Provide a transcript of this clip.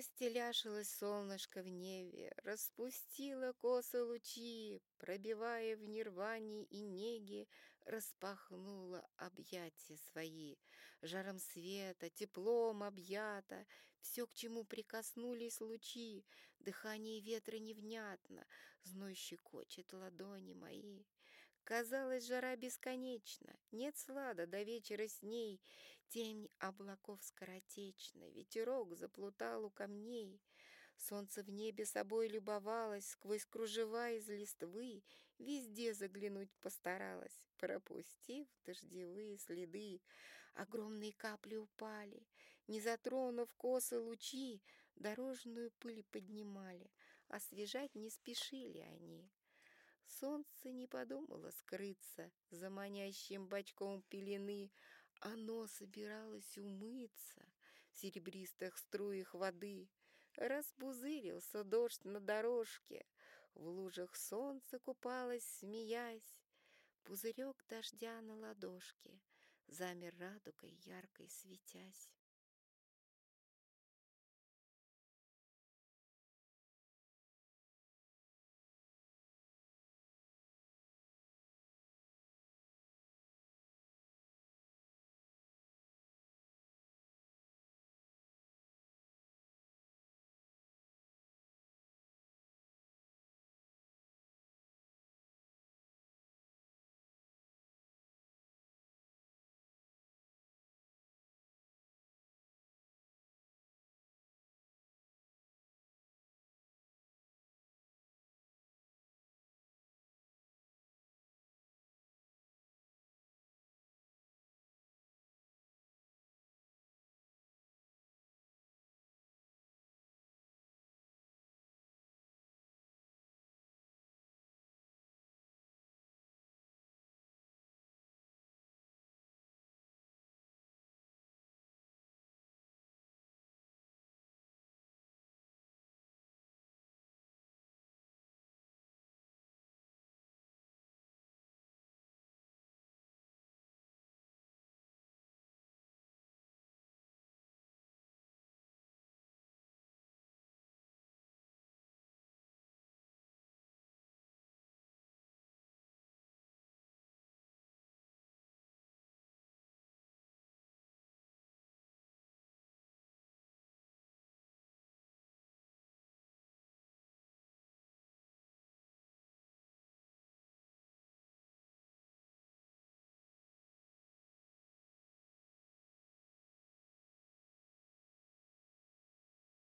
Растеляшилось солнышко в небе, Распустило косы лучи, Пробивая в нирване и неге, Распахнуло объятия свои. Жаром света, теплом объято, Все, к чему прикоснулись лучи, Дыхание ветра невнятно, Зной щекочет ладони мои. Казалось, жара бесконечна, Нет слада до вечера с ней, Тень облаков скоротечна, Ветерок заплутал у камней. Солнце в небе собой любовалось, Сквозь кружева из листвы Везде заглянуть постаралась, Пропустив дождевые следы. Огромные капли упали, Не затронув косы лучи, Дорожную пыль поднимали, Освежать не спешили они. Солнце не подумало скрыться за манящим бочком пелены, оно собиралось умыться в серебристых струях воды. Разбузырился дождь на дорожке, в лужах солнце купалось, смеясь. Пузырек дождя на ладошке замер радугой яркой светясь.